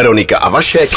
Veronika a Vašek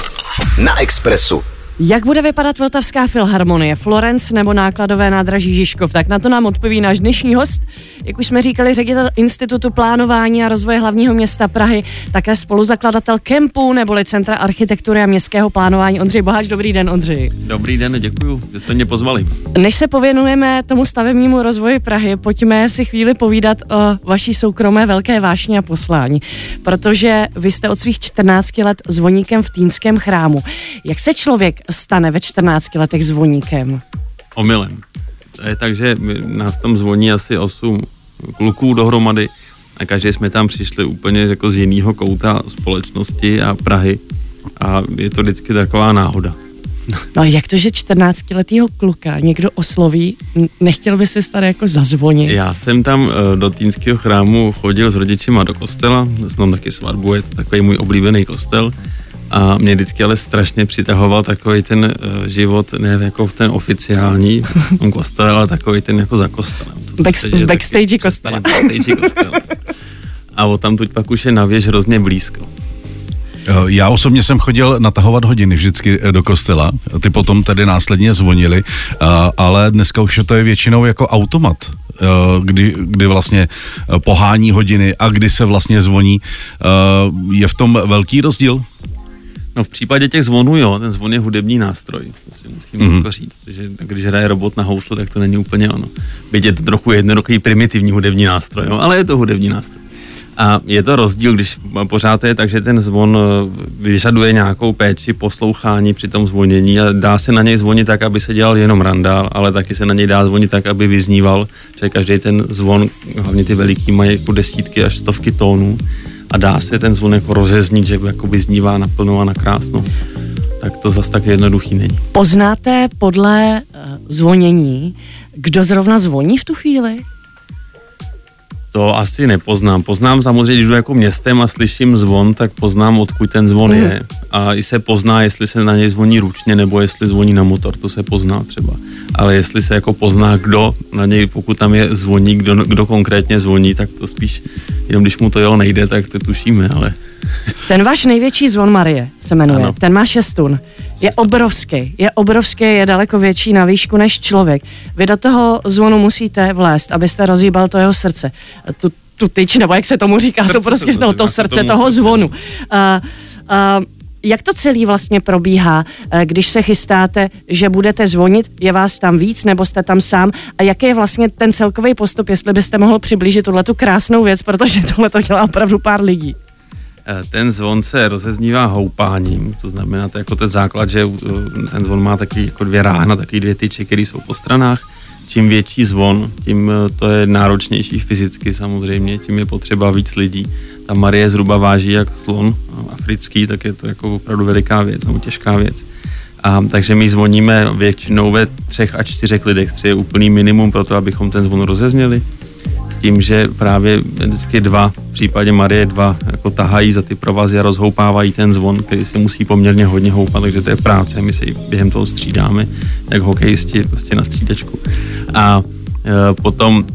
na Expressu. Jak bude vypadat Vltavská filharmonie, Florence nebo nákladové nádraží Žižkov? Tak na to nám odpoví náš dnešní host, jak už jsme říkali, ředitel Institutu plánování a rozvoje hlavního města Prahy, také spoluzakladatel Kempu neboli Centra architektury a městského plánování Ondřej Boháč. Dobrý den, Ondřej. Dobrý den, děkuji, že jste mě pozvali. Než se pověnujeme tomu stavebnímu rozvoji Prahy, pojďme si chvíli povídat o vaší soukromé velké vášni a poslání, protože vy jste od svých 14 let zvoníkem v Týnském chrámu. Jak se člověk stane ve 14 letech zvoníkem? Omylem. To je tak, že nás tam zvoní asi 8 kluků dohromady a každý jsme tam přišli úplně jako z jiného kouta společnosti a Prahy a je to vždycky taková náhoda. No jak to, že 14-letýho kluka někdo osloví, nechtěl by si tady jako zazvonit? Já jsem tam eh, do Týnského chrámu chodil s rodičima do kostela, jsme tam taky svatbu, je to takový můj oblíbený kostel a mě vždycky ale strašně přitahoval takový ten uh, život, ne jako v ten oficiální on kostel, ale takový ten jako za kostelem. Back, v backstage kostela. Backstage kostela. A o tam tuď pak už je na věž hrozně blízko. Eh, já osobně jsem chodil natahovat hodiny vždycky eh, do kostela, ty potom tedy následně zvonili, ale dneska už to je většinou jako automat, kdy, kdy vlastně pohání hodiny a kdy se vlastně zvoní. Je v tom velký rozdíl? No v případě těch zvonů, jo, ten zvon je hudební nástroj, to si musím mm-hmm. jako říct, že když hraje robot na housle, tak to není úplně ono. Byť je to trochu jednoduchý primitivní hudební nástroj, jo, ale je to hudební nástroj. A je to rozdíl, když pořád je tak, že ten zvon eh, vyžaduje nějakou péči, poslouchání při tom zvonění a dá se na něj zvonit tak, aby se dělal jenom randál, ale taky se na něj dá zvonit tak, aby vyzníval, že každý ten zvon, hlavně ty veliký, mají jako desítky až stovky tónů a dá se ten zvon jako rozeznít, že jako vyznívá naplno a na krásno, tak to zas tak jednoduchý není. Poznáte podle uh, zvonění, kdo zrovna zvoní v tu chvíli? To asi nepoznám. Poznám samozřejmě, když jdu jako městem a slyším zvon, tak poznám, odkud ten zvon mm. je. A i se pozná, jestli se na něj zvoní ručně, nebo jestli zvoní na motor, to se pozná třeba. Ale jestli se jako pozná, kdo na něj, pokud tam je zvoní, kdo, kdo konkrétně zvoní, tak to spíš, jenom když mu to jo nejde, tak to tušíme, ale... Ten váš největší zvon Marie se jmenuje, ano. ten má šestun. Je obrovský, je obrovský, je daleko větší na výšku než člověk. Vy do toho zvonu musíte vlézt, abyste rozhýbal to jeho srdce. Tu, tu tyč, nebo jak se tomu říká, srdce to prostě, no, to srdce toho srdce. zvonu. Uh, uh, jak to celý vlastně probíhá, když se chystáte, že budete zvonit, je vás tam víc nebo jste tam sám a jaký je vlastně ten celkový postup, jestli byste mohl přiblížit tuhle tu krásnou věc, protože tohle to dělá opravdu pár lidí. Eh, ten zvon se rozeznívá houpáním, to znamená to jako ten základ, že eh, ten zvon má taky jako dvě ráhna, taky dvě tyče, které jsou po stranách. Čím větší zvon, tím eh, to je náročnější fyzicky samozřejmě, tím je potřeba víc lidí. Ta Marie zhruba váží jak slon africký, tak je to jako opravdu veliká věc, nebo těžká věc. A, takže my zvoníme většinou ve třech a čtyřech lidech. Tři je úplný minimum pro to, abychom ten zvon rozezněli s tím, že právě vždycky dva, v případě Marie dva, jako tahají za ty provazy a rozhoupávají ten zvon, který se musí poměrně hodně houpat, takže to je práce, my se během toho střídáme, jak hokejisti prostě na střídečku. A e, potom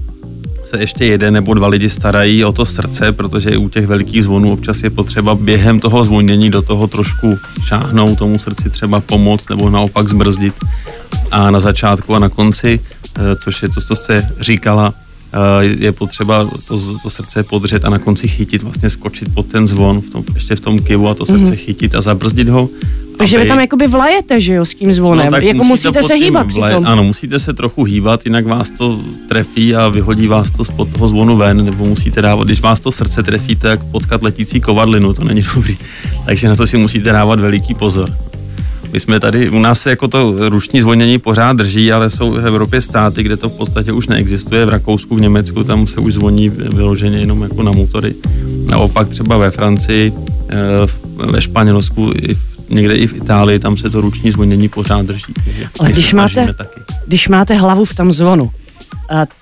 se ještě jeden nebo dva lidi starají o to srdce, protože u těch velikých zvonů občas je potřeba během toho zvonění do toho trošku šáhnout, tomu srdci třeba pomoct nebo naopak zbrzdit. A na začátku a na konci, e, což je to, co jste říkala, je potřeba to, to srdce podřet a na konci chytit, vlastně skočit pod ten zvon, v tom, ještě v tom kivu a to srdce mm-hmm. chytit a zabrzdit ho. Takže aby... vy tam jakoby vlajete, že jo, s tím zvonem, no, jako musíte se hýbat vlaje... přitom. Ano, musíte se trochu hýbat, jinak vás to trefí a vyhodí vás to spod toho zvonu ven, nebo musíte dávat, když vás to srdce trefí, tak potkat letící kovadlinu, to není dobrý. Takže na to si musíte dávat veliký pozor. My jsme tady, u nás se jako to ruční zvonění pořád drží, ale jsou v Evropě státy, kde to v podstatě už neexistuje. V Rakousku, v Německu, tam se už zvoní vyloženě jenom jako na motory. Naopak třeba ve Francii, eh, ve Španělsku, i v, někde i v Itálii, tam se to ruční zvonění pořád drží. Ale když máte, když máte hlavu v tom zvonu,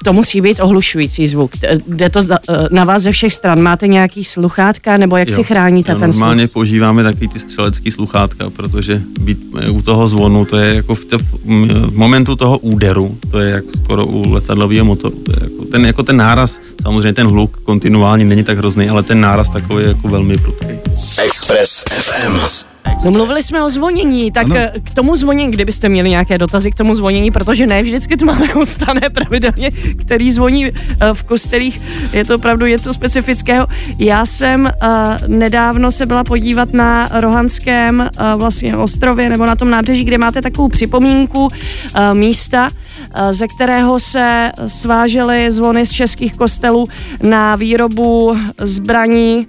to musí být ohlušující zvuk. Jde to na vás ze všech stran. Máte nějaký sluchátka, nebo jak jo, si chráníte jo, ten zvuk? Normálně používáme takový ty střelecký sluchátka, protože být u toho zvonu, to je jako v, te, v momentu toho úderu, to je jak skoro u letadlového motoru. To je jako ten, jako ten náraz, samozřejmě ten hluk kontinuální není tak hrozný, ale ten náraz takový je jako velmi prudký. Express FM. No mluvili jsme o zvonění, tak ano. k tomu zvonění, kdybyste měli nějaké dotazy k tomu zvonění, protože ne vždycky to máme ustané pravidelně, který zvoní eh, v kostelích, je to opravdu něco specifického. Já jsem uh, nedávno se byla podívat na Rohanském vlastně ostrově nebo na tom nábřeží, kde máte takovou připomínku místa, ze kterého se svážely zvony z českých kostelů na výrobu zbraní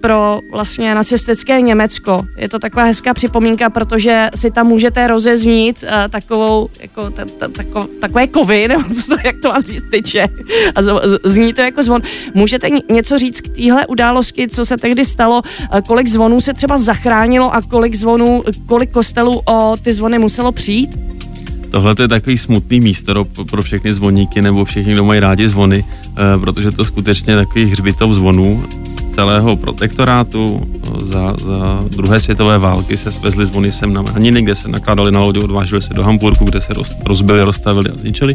pro vlastně nacistické Německo. Je to taková hezká připomínka, protože si tam můžete rozeznít takovou, jako, ta, ta, tako, takové kovy, nebo co to, jak to mám říct, tyče. A z, zní to jako zvon. Můžete něco říct k téhle události, co se tehdy stalo, kolik zvonů se třeba zachránilo a kolik zvonů, kolik kostelů o ty zvony muselo přijít? Tohle je takový smutný místo pro všechny zvoníky nebo všichni, kdo mají rádi zvony, eh, protože to skutečně takový hřbitov zvonů z celého protektorátu eh, za, za druhé světové války se svezly zvony sem na Haniny, kde se nakládali na lodi, odvážili se do Hamburgu, kde se roz, rozbili, rozstavili a zničili.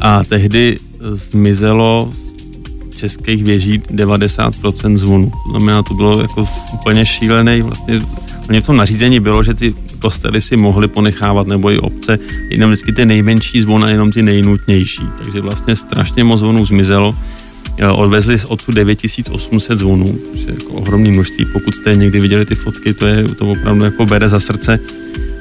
A tehdy zmizelo z českých věží 90% zvonů. To znamená, to bylo jako úplně šílený vlastně Oni v tom nařízení bylo, že ty kostely si mohly ponechávat, nebo i obce, jenom vždycky ty nejmenší zvony, jenom ty nejnutnější. Takže vlastně strašně moc zvonů zmizelo. Eh, odvezli z odsud 9800 zvonů, což je jako ohromné množství. Pokud jste někdy viděli ty fotky, to je to opravdu jako bere za srdce.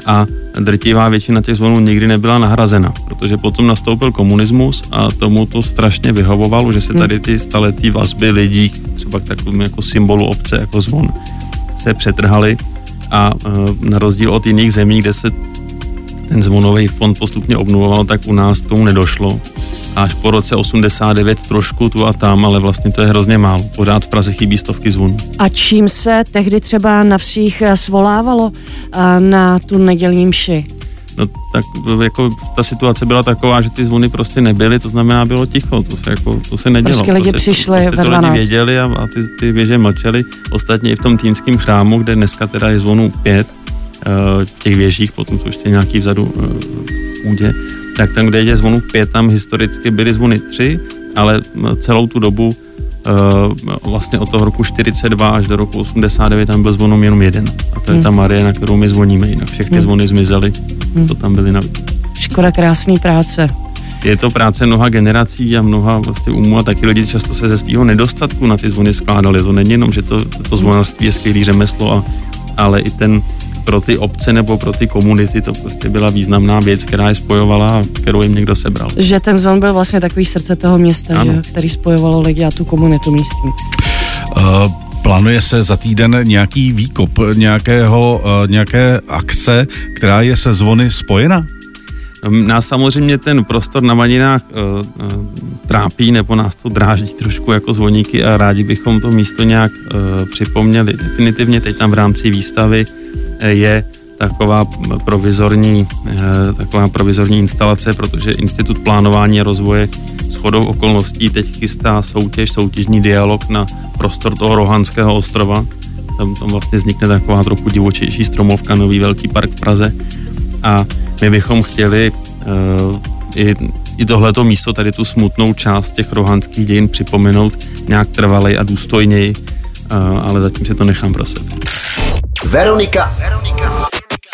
A drtivá většina těch zvonů nikdy nebyla nahrazena, protože potom nastoupil komunismus a tomu to strašně vyhovovalo, že se tady ty staletý vazby lidí, třeba k takovému jako symbolu obce, jako zvon, se přetrhaly a na rozdíl od jiných zemí, kde se ten zvonový fond postupně obnovoval, tak u nás tomu nedošlo. Až po roce 89 trošku tu a tam, ale vlastně to je hrozně málo. Pořád v Praze chybí stovky zvonů. A čím se tehdy třeba na vších e, svolávalo na tu nedělní mši? No tak jako ta situace byla taková, že ty zvony prostě nebyly, to znamená bylo ticho, to se, jako, to se nedělo. Prostě lidi prostě, přišli prostě ve to lidi věděli a, a ty, ty věže mlčeli. Ostatně i v tom týnském chrámu, kde dneska teda je zvonů pět, uh, těch věžích, potom jsou ještě nějaký vzadu uh, údě, tak tam, kde je zvonů pět, tam historicky byly zvony tři, ale celou tu dobu vlastně od toho roku 42 až do roku 89 tam byl zvonom jenom jeden. A to je hmm. ta Marie, na kterou my zvoníme. Jinak všechny hmm. zvony zmizely, hmm. co tam byly na. Škoda krásný práce. Je to práce mnoha generací a mnoha vlastně umů a taky lidi často se ze svého nedostatku na ty zvony skládali. To není jenom, že to, to zvonarství je skvělý řemeslo, a, ale i ten pro ty obce nebo pro ty komunity to prostě byla významná věc, která je spojovala a kterou jim někdo sebral. Že ten zvon byl vlastně takový srdce toho města, že, který spojovalo lidi a tu komunitu místní. Uh, plánuje se za týden nějaký výkop nějakého, uh, nějaké akce, která je se zvony spojena? Nás samozřejmě ten prostor na Maninách uh, uh, trápí, nebo nás to dráží trošku jako zvoníky a rádi bychom to místo nějak uh, připomněli. Definitivně teď tam v rámci výstavy je taková provizorní, eh, taková provizorní instalace, protože Institut plánování a rozvoje s chodou okolností teď chystá soutěž, soutěžní dialog na prostor toho Rohanského ostrova. Tam, tam vlastně vznikne taková trochu divočejší stromovka, nový velký park v Praze. A my bychom chtěli uh, i, i tohleto místo, tady tu smutnou část těch rohanských dějin připomenout nějak trvalej a důstojněji, uh, ale zatím si to nechám pro sebe. Veronika a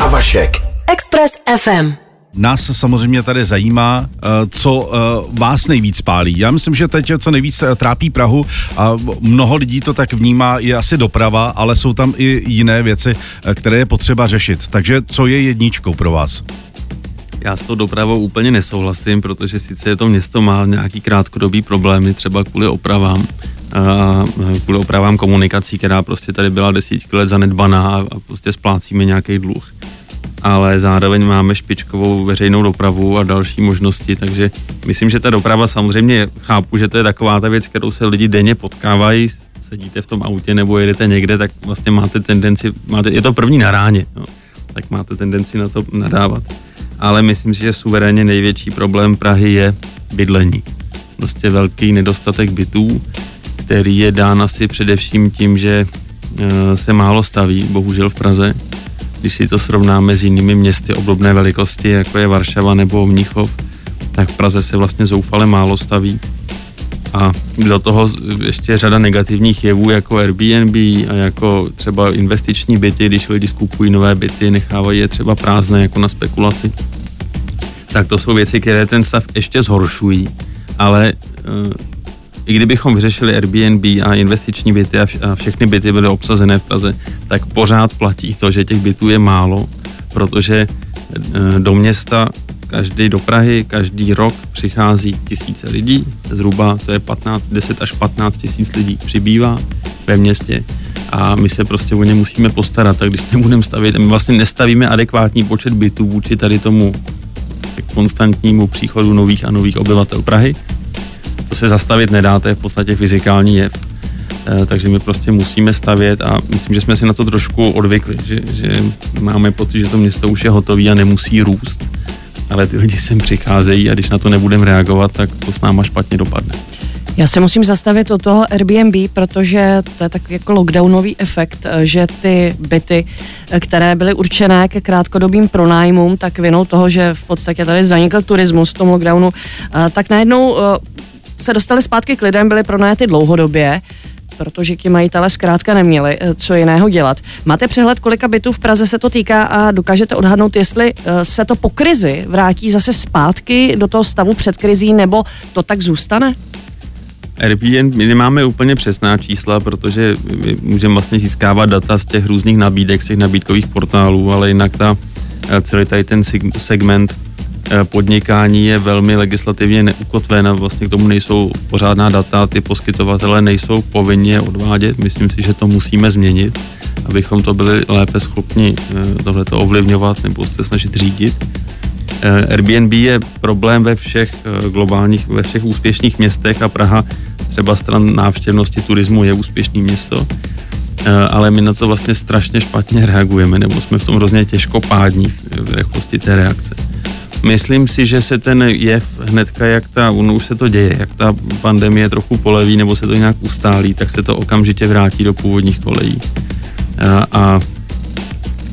Vašek. Express FM. Nás samozřejmě tady zajímá, eh, co eh, vás nejvíc pálí. Já myslím, že teď co nejvíc eh, trápí Prahu a mnoho lidí to tak vnímá, je asi doprava, ale jsou tam i jiné věci, které je potřeba řešit. Takže co je jedničkou pro vás? Já s tou dopravou úplně nesouhlasím, protože sice je to město má nějaký krátkodobý problémy, třeba kvůli opravám, a kvůli opravám komunikací, která prostě tady byla desítky let zanedbaná a prostě splácíme nějaký dluh. Ale zároveň máme špičkovou veřejnou dopravu a další možnosti, takže myslím, že ta doprava samozřejmě chápu, že to je taková ta věc, kterou se lidi denně potkávají, sedíte v tom autě nebo jedete někde, tak vlastně máte tendenci, máte, je to první na ráně, no, tak máte tendenci na to nadávat. Ale myslím si, že suverénně největší problém Prahy je bydlení. Prostě velký nedostatek bytů, který je dán asi především tím, že e, se málo staví, bohužel v Praze. Když si to srovnáme s jinými městy obdobné velikosti, jako je Varšava nebo Mníchov, tak v Praze se vlastně zoufale málo staví. A do toho ještě řada negativních jevů jako Airbnb a jako třeba investiční byty, když lidi skupují nové byty, nechávají je třeba prázdné jako na spekulaci. Tak to jsou věci, které ten stav ještě zhoršují, ale uh, i kdybychom vyřešili Airbnb a investiční byty a, vš- a všechny byty byly obsazené v Praze, tak pořád platí to, že těch bytů je málo, protože uh, do města každý do Prahy každý rok přichází tisíce lidí, zhruba to je 15, 10 až 15 tisíc lidí přibývá ve městě. A my se prostě o ně musíme postarat, tak když nebudeme stavit, my vlastně nestavíme adekvátní počet bytů vůči tady tomu konstantnímu příchodu nových a nových obyvatel Prahy. To se zastavit nedá, to je v podstatě fyzikální jev. E, takže my prostě musíme stavět a myslím, že jsme si na to trošku odvykli, že, že máme pocit, že to město už je hotové a nemusí růst ale ty lidi sem přicházejí a když na to nebudeme reagovat, tak to s náma špatně dopadne. Já se musím zastavit od toho Airbnb, protože to je takový jako lockdownový efekt, že ty byty, které byly určené ke krátkodobým pronájmům, tak vinou toho, že v podstatě tady zanikl turismus v tom lockdownu, tak najednou eh, se dostali zpátky k lidem, byly pronájety dlouhodobě protože ti majitele zkrátka neměli eh, co jiného dělat. Máte přehled, kolika bytů v Praze se to týká a dokážete odhadnout, jestli eh, se to po krizi vrátí zase zpátky do toho stavu před krizí, nebo to tak zůstane? Airbnb, my nemáme úplně přesná čísla, protože my můžeme vlastně získávat data z těch různých nabídek, z těch nabídkových portálů, ale jinak ta, eh, celý tady ten segment podnikání je velmi legislativně neukotven a vlastně k tomu nejsou pořádná data, ty poskytovatele nejsou povinně odvádět. Myslím si, že to musíme změnit, abychom to byli lépe schopni eh, tohleto ovlivňovat nebo se snažit řídit. Eh, Airbnb je problém ve všech globálních, ve všech úspěšných městech a Praha třeba stran návštěvnosti turismu je úspěšné město, ale my na to vlastně strašně špatně reagujeme, nebo jsme v tom hrozně těžkopádní v rychlosti té reakce. Myslím si, že se ten jev hnedka, jak ta, ono už se to děje, jak ta pandemie trochu poleví nebo se to nějak ustálí, tak se to okamžitě vrátí do původních kolejí. A, a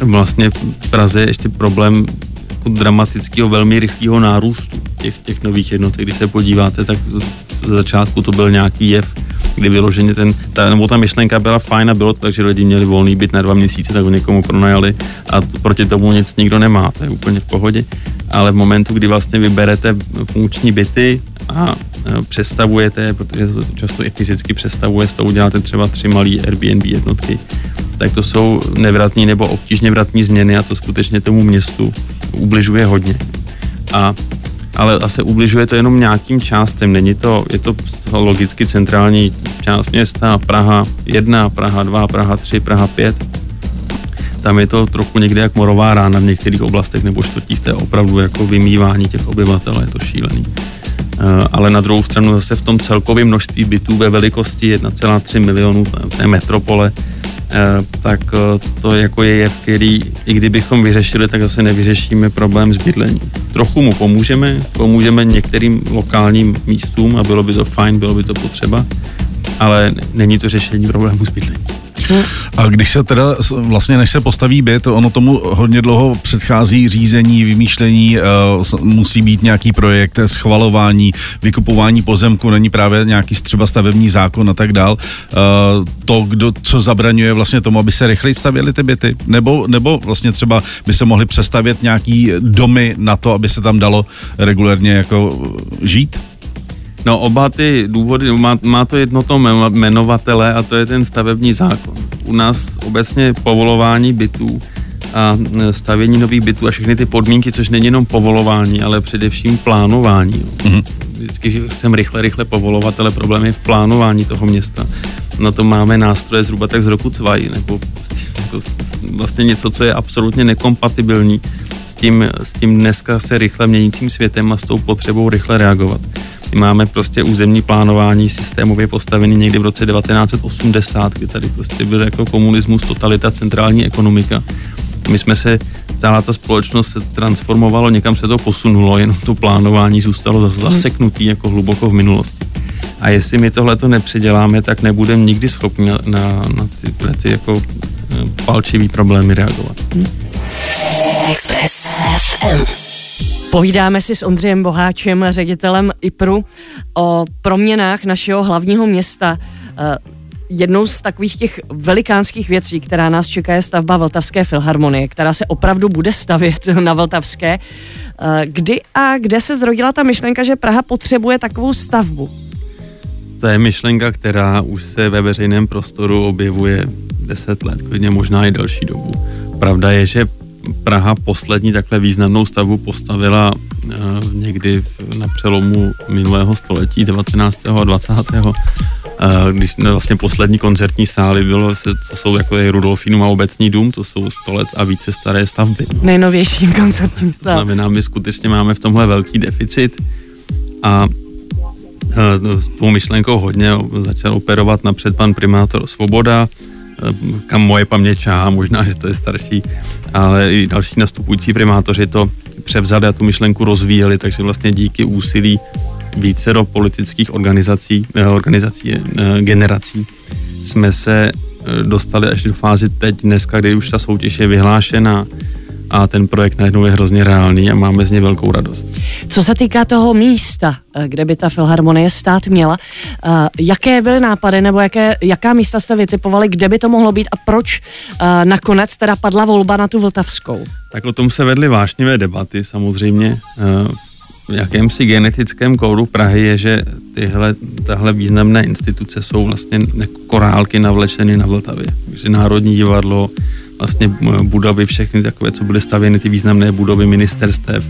vlastně v Praze je ještě problém jako dramatického, velmi rychlého nárůstu těch, těch nových jednotek. Když se podíváte, tak z začátku to byl nějaký jev, kdy vyloženě ten, ta, nebo ta myšlenka byla fajn a bylo to tak, že lidi měli volný byt na dva měsíce, tak ho někomu pronajali a proti tomu nic nikdo nemá, to je úplně v pohodě. Ale v momentu, kdy vlastně vyberete funkční byty a přestavujete, protože to často i fyzicky přestavuje, z toho uděláte třeba tři malé Airbnb jednotky, tak to jsou nevratní nebo obtížně vratní změny a to skutečně tomu městu ubližuje hodně. A ale asi ubližuje to jenom nějakým částem. Není to, je to logicky centrální část města, Praha 1, Praha 2, Praha 3, Praha 5. Tam je to trochu někde jak morová rána v některých oblastech nebo čtvrtích, to je opravdu jako vymývání těch obyvatel, je to šílený. Eh, ale na druhou stranu zase v tom celkovém množství bytů ve velikosti 1,3 milionů té metropole Eh, tak eh, to jako je jev, který i kdybychom vyřešili, tak zase nevyřešíme problém s bydlením. Trochu mu pomůžeme, pomůžeme některým lokálním místům a bylo by to fajn, bylo by to potřeba, ale není to řešení problému s bydlením. A když se teda vlastně, než se postaví byt, ono tomu hodně dlouho předchází řízení, vymýšlení, uh, musí být nějaký projekt, schvalování, vykupování pozemku, není právě nějaký třeba stavební zákon a tak dál. Uh, to, kdo, co zabraňuje vlastně tomu, aby se rychleji stavěly ty byty, nebo, nebo vlastně třeba by se mohly přestavět nějaký domy na to, aby se tam dalo regulérně jako žít? No oba ty důvody, má, má to jedno to jmenovatele a to je ten stavební zákon. U nás obecně povolování bytů a e, stavění nových bytů a všechny ty podmínky, což není jenom povolování, ale především plánování. Mm-hmm. Vždycky že chceme rychle, rychle povolovat, ale problém je v plánování toho města. Na to máme nástroje zhruba tak z roku cvaj, nebo jako vlastně něco, co je absolutně nekompatibilní s tím, s tím dneska se rychle měnícím světem a s tou potřebou rychle reagovat. Máme prostě územní plánování systémově postavený někdy v roce 1980, kdy tady prostě byl jako komunismus, totalita, centrální ekonomika. My jsme se celá ta společnost se transformovalo, někam se to posunulo, jenom to plánování zůstalo zaseknutý jako hluboko v minulosti. A jestli my tohle to nepředěláme, tak nebudeme nikdy schopni na, na, na ty, na ty jako eh, palčivý problémy reagovat. Express FM. Povídáme si s Ondřejem Boháčem, ředitelem IPRu, o proměnách našeho hlavního města. Eh, jednou z takových těch velikánských věcí, která nás čeká, je stavba Vltavské filharmonie, která se opravdu bude stavět na Vltavské. Eh, kdy a kde se zrodila ta myšlenka, že Praha potřebuje takovou stavbu? To je myšlenka, která už se ve veřejném prostoru objevuje 10 let, klidně možná i další dobu. Pravda je, že Praha poslední takhle významnou stavbu postavila uh, někdy na přelomu minulého století, 19. a 20. Uh, když no, vlastně poslední koncertní sály bylo, to jsou jako je Rudolfínum a obecní dům, to jsou 100 let a více staré stavby. Nejnovější koncertní sál. To znamená, my skutečně máme v tomhle velký deficit a s tou myšlenkou hodně začal operovat napřed pan primátor Svoboda, kam moje paměť čáhá, možná, že to je starší, ale i další nastupující primátoři to převzali a tu myšlenku rozvíjeli, takže vlastně díky úsilí více do politických organizací, eh, organizací eh, generací jsme se eh, dostali až do fázi teď dneska, kdy už ta soutěž je vyhlášena, a ten projekt najednou je hrozně reálný a máme z něj velkou radost. Co se týká toho místa, eh, kde by ta filharmonie stát měla, eh, jaké byly nápady nebo jaké, jaká místa jste vytipovali, kde by to mohlo být a proč eh, nakonec teda padla volba na tu Vltavskou? Tak o tom se vedly vášnivé debaty samozřejmě. V jakémsi genetickém kódu Prahy je, že tyhle, tahle významné instituce jsou vlastně jako korálky navlečeny na Vltavě. Takže Národní divadlo, vlastně budovy, všechny takové, co byly stavěny, ty významné budovy ministerstev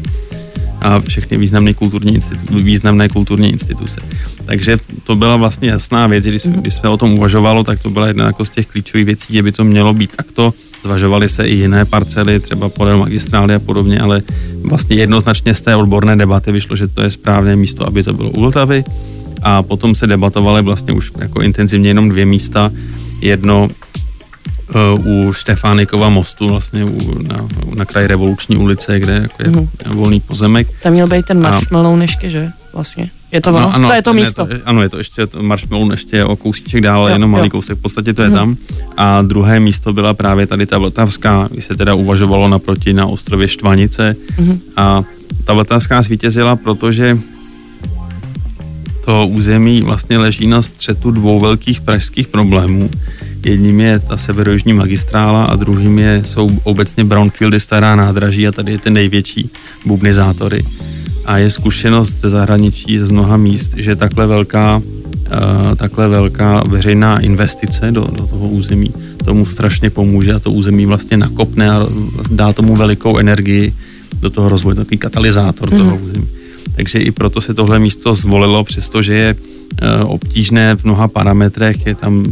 a všechny významné kulturní, institu- významné kulturní instituce. Takže to byla vlastně jasná věc, když, když se o tom uvažovalo, tak to byla jedna jako z těch klíčových věcí, kde by to mělo být takto. Zvažovaly se i jiné parcely, třeba podél magistrály a podobně, ale vlastně jednoznačně z té odborné debaty vyšlo, že to je správné místo, aby to bylo u Vltavy. A potom se debatovaly vlastně už jako intenzivně jenom dvě místa. Jedno u Štefánikova mostu, vlastně u, na, na kraji Revoluční ulice, kde jako je mm-hmm. volný pozemek. Tam měl být ten marshmallow nešky, že? Vlastně. Je to ono? ano, to je to místo. Je to, ano, je to ještě to marshmallow ještě o kousíček dál, jo, jenom malý jo. kousek, v podstatě to je mm-hmm. tam. A druhé místo byla právě tady ta Vltavská, kdy se teda uvažovalo naproti na ostrově Štvanice. Mm-hmm. A ta Vltavská svítězila, protože to území vlastně leží na střetu dvou velkých pražských problémů. Jedním je ta severojižní magistrála a druhým je, jsou obecně brownfieldy, stará nádraží a tady je ten největší bubnizátory. A je zkušenost ze zahraničí z mnoha míst, že takhle velká, uh, takhle velká veřejná investice do, do toho území tomu strašně pomůže a to území vlastně nakopne a dá tomu velikou energii do toho rozvoje, takový katalyzátor mm. toho mhm. území. Takže i proto se tohle místo zvolilo, přestože je Eh, obtížné v mnoha parametrech, je tam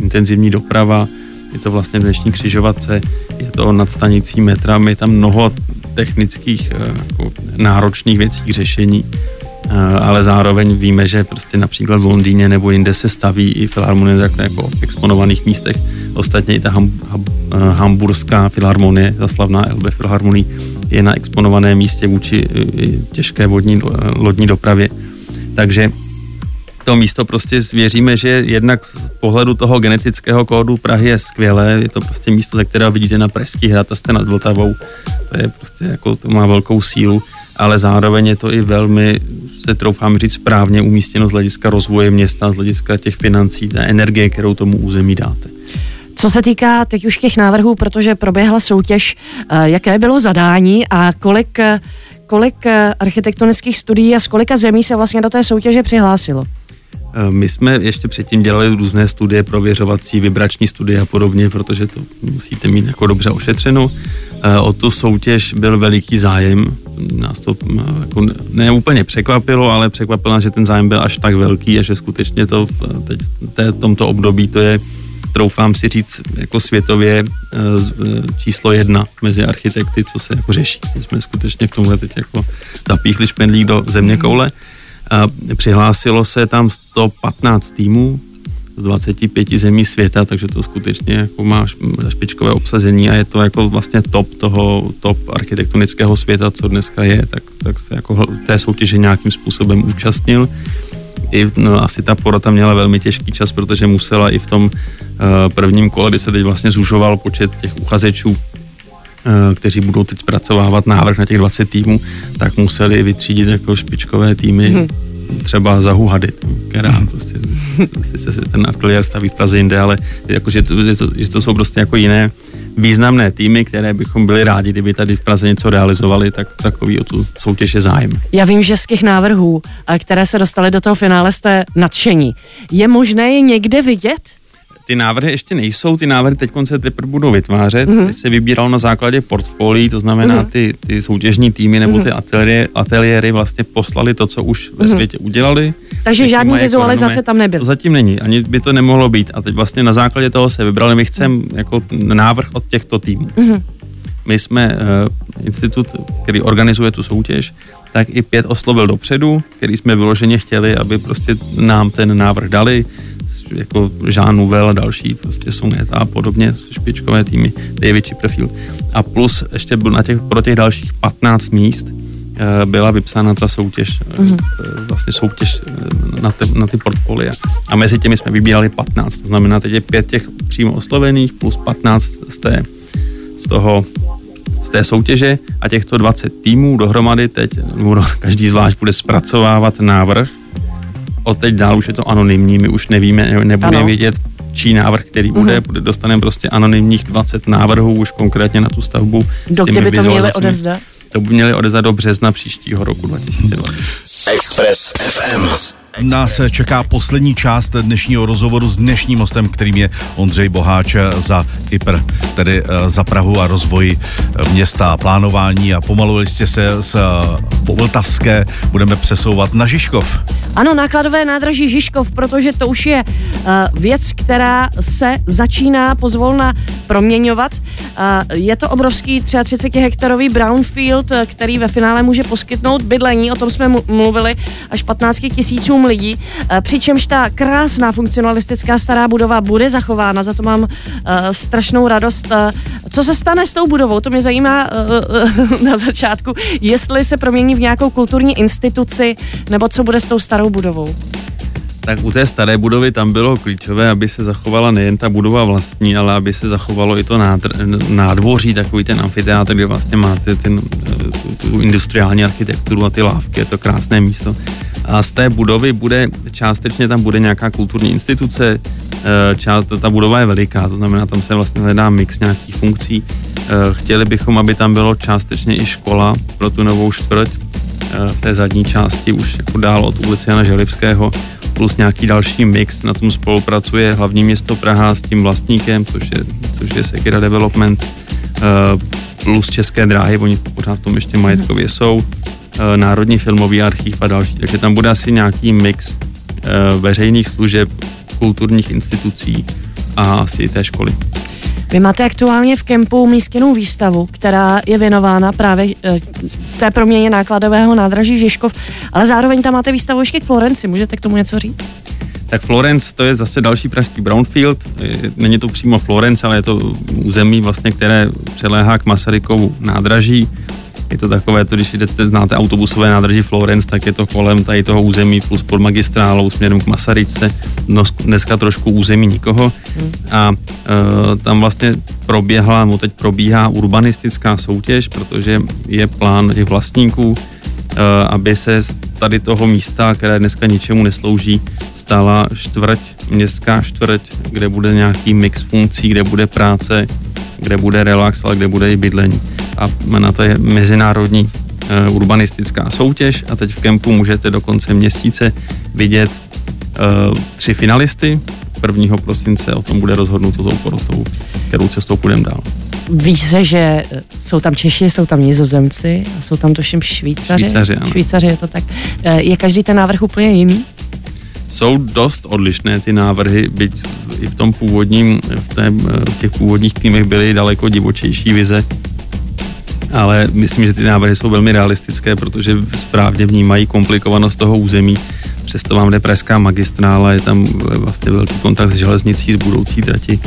intenzivní doprava, je to vlastně dnešní křižovatce, je to nad stanicí metra, je tam mnoho technických eh, jako náročných věcí k řešení, eh, ale zároveň víme, že prostě například v Londýně nebo jinde se staví i filharmonie takhle jako exponovaných místech. Ostatně i ta ham, ham, hamburská filharmonie, ta slavná LB filharmonie, je na exponovaném místě vůči těžké vodní, lodní dopravě. Takže to místo prostě věříme, že jednak z pohledu toho genetického kódu Prahy je skvělé, je to prostě místo, ze kterého vidíte na Pražský hrad a jste nad Vltavou, to je prostě jako, to má velkou sílu, ale zároveň je to i velmi, se troufám říct, správně umístěno z hlediska rozvoje města, z hlediska těch financí, té energie, kterou tomu území dáte. Co se týká teď už těch návrhů, protože proběhla soutěž, eh, jaké bylo zadání a kolik, eh, kolik eh, architektonických studií a z kolika zemí se vlastně do té soutěže přihlásilo? My jsme ještě předtím dělali různé studie, prověřovací, vibrační studie a podobně, protože to musíte mít jako dobře ošetřeno. O tu soutěž byl veliký zájem. Nás to jako ne úplně překvapilo, ale překvapilo že ten zájem byl až tak velký a že skutečně to v teď, tomto období to je troufám si říct, jako světově číslo jedna mezi architekty, co se jako řeší. My jsme skutečně v tomhle teď jako zapíchli špendlík do země koule. Mm-hmm Přihlásilo se tam 115 týmů, z 25 zemí světa, takže to skutečně jako má špičkové obsazení a je to jako vlastně top toho, top architektonického světa, co dneska je, tak, tak se jako té soutěže nějakým způsobem účastnil. I, no, asi ta porota měla velmi těžký čas, protože musela i v tom uh, prvním kole, kdy se teď vlastně zužoval počet těch uchazečů, uh, kteří budou teď zpracovávat návrh na těch 20 týmů, tak museli vytřídit jako špičkové týmy. Hmm třeba za Huhady, která hmm. prostě, prostě se ten ateliér staví v Praze jinde, ale jako, že, to, že, to, že to jsou prostě jako jiné významné týmy, které bychom byli rádi, kdyby tady v Praze něco realizovali, tak takový o tu soutěž je zájem. Já vím, že z těch návrhů, které se dostaly do toho finále, jste nadšení. Je možné je někde vidět? Ty návrhy ještě nejsou, ty návrhy teď se teprve budou vytvářet. Mm-hmm. Ty se vybíral na základě portfolií, to znamená mm-hmm. ty, ty soutěžní týmy nebo mm-hmm. ty ateliéry, ateliéry vlastně poslali to, co už ve mm-hmm. světě udělali. Takže žádný vizualizace tam nebyl. To zatím není, ani by to nemohlo být. A teď vlastně na základě toho se vybrali, my chceme mm-hmm. jako návrh od těchto týmů. Mm-hmm. My jsme uh, institut, který organizuje tu soutěž, tak i pět oslovil dopředu, který jsme vyloženě chtěli, aby prostě nám ten návrh dali jako Jean Nouvel a další, prostě jsou a podobně, špičkové týmy, David Chipperfield. A plus ještě byl na těch, pro těch dalších 15 míst eh, byla vypsána ta soutěž, mm-hmm. vlastně soutěž na, te, na ty portfolia. A mezi těmi jsme vybírali 15, to znamená teď je pět těch přímo oslovených plus 15 z, té, z toho z té soutěže a těchto 20 týmů dohromady teď, každý zvlášť bude zpracovávat návrh od teď dál už je to anonymní, my už nevíme, nebudeme vědět, čí návrh, který bude, mm-hmm. dostaneme prostě anonymních 20 návrhů už konkrétně na tu stavbu. Do kdy by to měli odevzdat? To by měli odezat do března příštího roku 2020. Express FM. Nás čeká poslední část dnešního rozhovoru s dnešním hostem, kterým je Ondřej Boháč za IPR, tedy eh, za Prahu a rozvoj eh, města a plánování a pomalu jste se z eh, Vltavské budeme přesouvat na Žižkov. Ano, nákladové nádraží Žižkov, protože to už je věc, která se začíná pozvolna proměňovat. Je to obrovský 33 hektarový brownfield, který ve finále může poskytnout bydlení, o tom jsme mluvili, až 15 tisícům lidí, eh, přičemž ta krásná funkcionalistická stará budova bude zachována, za to mám uh, strašnou radost. Uh, co se stane s tou budovou, to mě zajímá uh, na začátku, jestli se promění v nějakou kulturní instituci, nebo co bude s tou starou budovou tak u té staré budovy tam bylo klíčové, aby se zachovala nejen ta budova vlastní, ale aby se zachovalo i to nádr- nádvoří, takový ten amfiteátr, kde vlastně máte ten, tu, tu industriální architekturu a ty lávky, je to krásné místo. A z té budovy bude částečně tam bude nějaká kulturní instituce, e, část, ta budova je veliká, to znamená, tam se vlastně hledá mix nějakých funkcí. E, chtěli bychom, aby tam bylo částečně i škola pro tu novou čtvrť, e, v té zadní části už jako dál od ulice Jana Želivského plus nějaký další mix. Na tom spolupracuje hlavní město Praha s tím vlastníkem, což je, což je Sekira Development, eh, plus České dráhy, oni pořád v tom ještě majetkově jsou, eh, Národní filmový archív a další. Takže tam bude asi nějaký mix eh, veřejných služeb, kulturních institucí a asi i té školy. Vy máte aktuálně v kempu místněnou výstavu, která je věnována právě eh, té proměně nákladového nádraží Žižkov, ale zároveň tam máte výstavu ještě k Florenci. Můžete k tomu něco říct? Tak Florence to je zase další pražský brownfield. Není to přímo Florence, ale je to území, vlastně, které přeléhá k Masarykovu nádraží je to takové, to, když jdete, znáte autobusové nádraží Florence, tak je to kolem tady toho území plus pod magistrálou směrem k Masaryčce, no, dneska trošku území nikoho. Hmm. A e, tam vlastně proběhla, nebo teď probíhá urbanistická soutěž, protože je plán těch vlastníků, e, aby se tady toho místa, které dneska ničemu neslouží, stala čtvrť, městská čtvrť, kde bude nějaký mix funkcí, kde bude práce, kde bude relax, ale kde bude i bydlení. A na to je mezinárodní uh, urbanistická soutěž a teď v kempu můžete do konce měsíce vidět uh, tři finalisty. 1. prosince o tom bude rozhodnuto tou porotou, kterou cestou půjdeme dál. Ví se, že jsou tam Češi, jsou tam Nizozemci a jsou tam tuším Švýcaři. Švýcaři, ano. Švýcaři je to tak. Eh, je každý ten návrh úplně jiný? Jsou dost odlišné ty návrhy, byť i v tom původním, v, té, v těch původních týmech byly daleko divočejší vize. ale myslím, že ty návrhy jsou velmi realistické, protože správně vnímají komplikovanost toho území. Přesto vám jde Pražská magistrála, je tam vlastně velký kontakt s železnicí, z budoucí trati,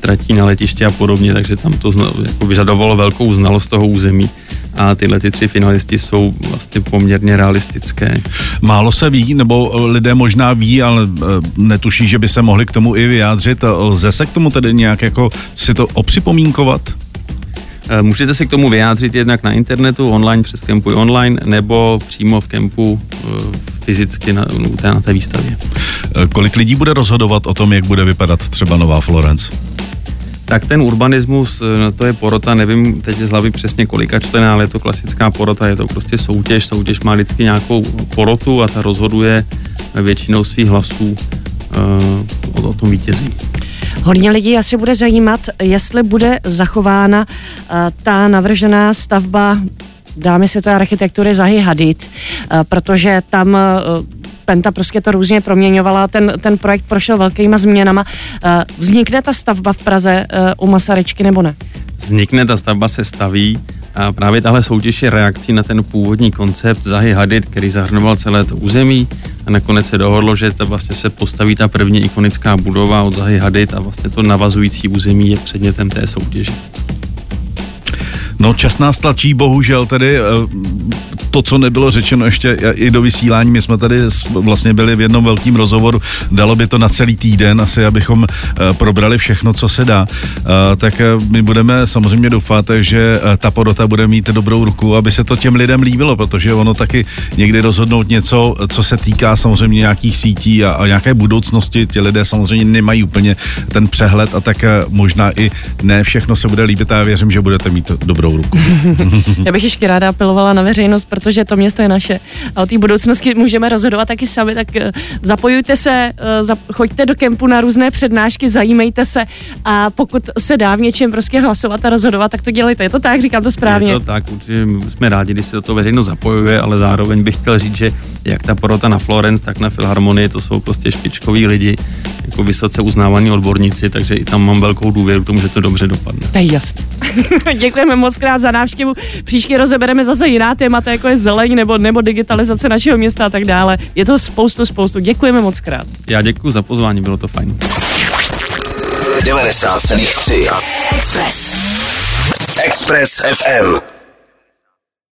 tratí na letiště a podobně, takže tam to jako vyžadovalo velkou znalost toho území a tyhle ty tři finalisti jsou vlastně poměrně realistické. Málo se ví, nebo lidé možná ví, ale eh, netuší, že by se mohli k tomu i vyjádřit. Lze se k tomu tedy nějak jako si to opřipomínkovat? Eh, můžete se k tomu vyjádřit jednak na internetu, online přes Kempuj online, nebo přímo v Kempu eh, fyzicky na, na té výstavě. Kolik lidí bude rozhodovat o tom, jak bude vypadat třeba Nová Florence? Tak ten urbanismus, eh, to je porota, nevím teď z hlavy přesně kolika člená, ale je to klasická porota, je to prostě soutěž, soutěž má vždycky nějakou porotu a ta rozhoduje většinou svých hlasů uh, o, o tom vítězí. Hodně lidí asi bude zajímat, jestli bude zachována uh, ta navržená stavba dámy světové architektury Zahy Hadid, protože tam Penta prostě to různě proměňovala, ten, ten projekt prošel velkýma změnama. Eh, vznikne ta stavba v Praze eh, u Masaryčky nebo ne? Vznikne, ta stavba se staví a právě tahle soutěž je reakcí na ten původní koncept Zahy Hadid, který zahrnoval celé to území a nakonec se dohodlo, že to vlastně se postaví ta první ikonická budova od Zahy Hadid a vlastně to navazující území je předmětem té soutěže. No čas nás tlačí, bohužel tedy eh, to, co nebylo řečeno ještě i do vysílání, my jsme tady vlastně byli v jednom velkém rozhovoru, dalo by to na celý týden asi, abychom eh, probrali všechno, co se dá, eh, tak my budeme samozřejmě doufat, že ta porota bude mít dobrou ruku, aby se to těm lidem líbilo, protože ono taky někdy rozhodnout něco, co se týká samozřejmě nějakých sítí a, a nějaké budoucnosti, ti lidé samozřejmě nemají úplně ten přehled a tak možná i ne všechno se bude líbit a já věřím, že budete mít dobrou dobrou ruku. Já bych ještě ráda apelovala na veřejnost, protože to město je naše a o té budoucnosti můžeme rozhodovat taky sami, tak eh, zapojujte se, eh, choďte do kempu na různé přednášky, zajímejte se a pokud se dá v něčem prostě hlasovat a rozhodovat, tak to dělejte. Je to tak, říkám to správně. Je to tak, určitě jsme rádi, když se do toho veřejnost zapojuje, ale zároveň bych chtěl říct, že jak ta porota na Florence, tak na Filharmonii, to jsou prostě špičkoví lidi, jako vysoce uznávaní odborníci, takže i tam mám velkou důvěru k tomu, že to dobře dopadne. To je jasný. Děkujeme moc krát za návštěvu. Příště rozebereme zase jiná témata, jako je zeleň nebo, nebo digitalizace našeho města a tak dále. Je to spoustu, spoustu. Děkujeme moc krát. Já děkuji za pozvání, bylo to fajn. 90,3 Express. Express FM.